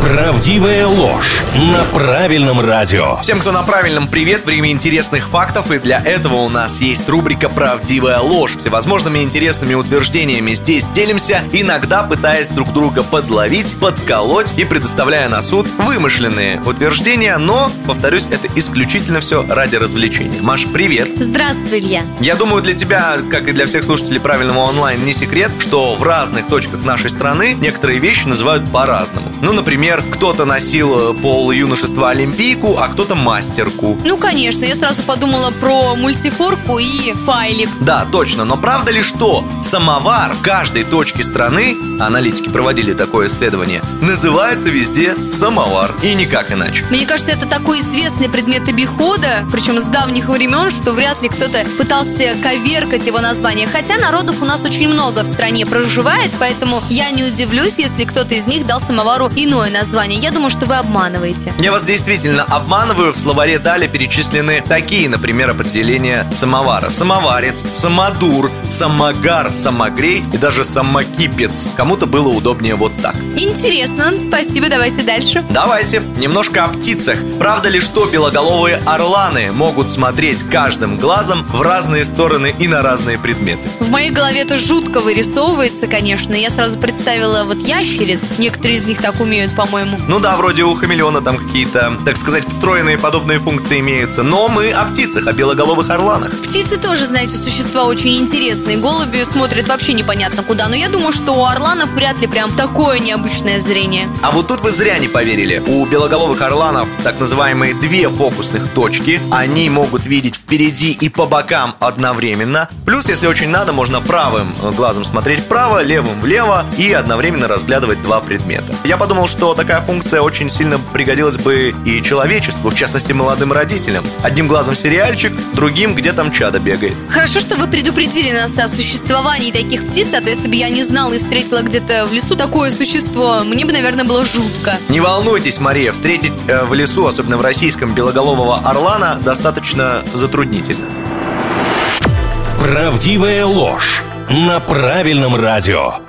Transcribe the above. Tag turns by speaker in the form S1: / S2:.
S1: Правдивая ложь на правильном радио.
S2: Всем, кто на правильном привет, время интересных фактов, и для этого у нас есть рубрика «Правдивая ложь». Всевозможными интересными утверждениями здесь делимся, иногда пытаясь друг друга подловить, подколоть и предоставляя на суд вымышленные утверждения, но, повторюсь, это исключительно все ради развлечения. Маш, привет!
S3: Здравствуй, Илья.
S2: Я думаю, для тебя, как и для всех слушателей правильного онлайн, не секрет, что в разных точках нашей страны некоторые вещи называют по-разному. Ну, например, кто-то носил э, пол юношества олимпийку, а кто-то мастерку.
S3: Ну, конечно, я сразу подумала про мультифорку и файлик.
S2: Да, точно, но правда ли, что самовар каждой точки страны, аналитики проводили такое исследование, называется везде самовар и никак иначе?
S3: Мне кажется, это такой известный предмет обихода, причем с давних времен, что вряд ли кто-то пытался коверкать его название. Хотя народов у нас очень много в стране проживает, поэтому я не удивлюсь, если кто-то из них дал самовару иное название. Я думаю, что вы обманываете.
S2: Я вас действительно обманываю. В словаре далее перечислены такие, например, определения самовара. Самоварец, самодур, самогар, самогрей и даже самокипец. Кому-то было удобнее вот так.
S3: Интересно. Спасибо. Давайте дальше.
S2: Давайте. Немножко о птицах. Правда ли, что белоголовые орланы могут смотреть каждым глазом в разные стороны и на разные предметы?
S3: В моей голове это жутко вырисовывается, конечно. Я сразу представила вот ящериц. Некоторые из них так умеют, по по-моему.
S2: Ну да, вроде у хамелеона там какие-то, так сказать, встроенные подобные функции имеются. Но мы о птицах, о белоголовых орланах.
S3: Птицы тоже, знаете, существа очень интересные. Голуби смотрят вообще непонятно куда. Но я думаю, что у орланов вряд ли прям такое необычное зрение.
S2: А вот тут вы зря не поверили. У белоголовых орланов так называемые две фокусных точки. Они могут видеть впереди и по бокам одновременно. Плюс, если очень надо, можно правым глазом смотреть вправо, левым влево и одновременно разглядывать два предмета. Я подумал, что такая функция очень сильно пригодилась бы и человечеству, в частности молодым родителям. Одним глазом сериальчик, другим где там чада бегает.
S3: Хорошо, что вы предупредили нас о существовании таких птиц, а то если бы я не знала и встретила где-то в лесу такое существо, мне бы, наверное, было жутко.
S2: Не волнуйтесь, Мария, встретить э, в лесу, особенно в российском белоголового орлана, достаточно затруднительно.
S1: Правдивая ложь на правильном радио.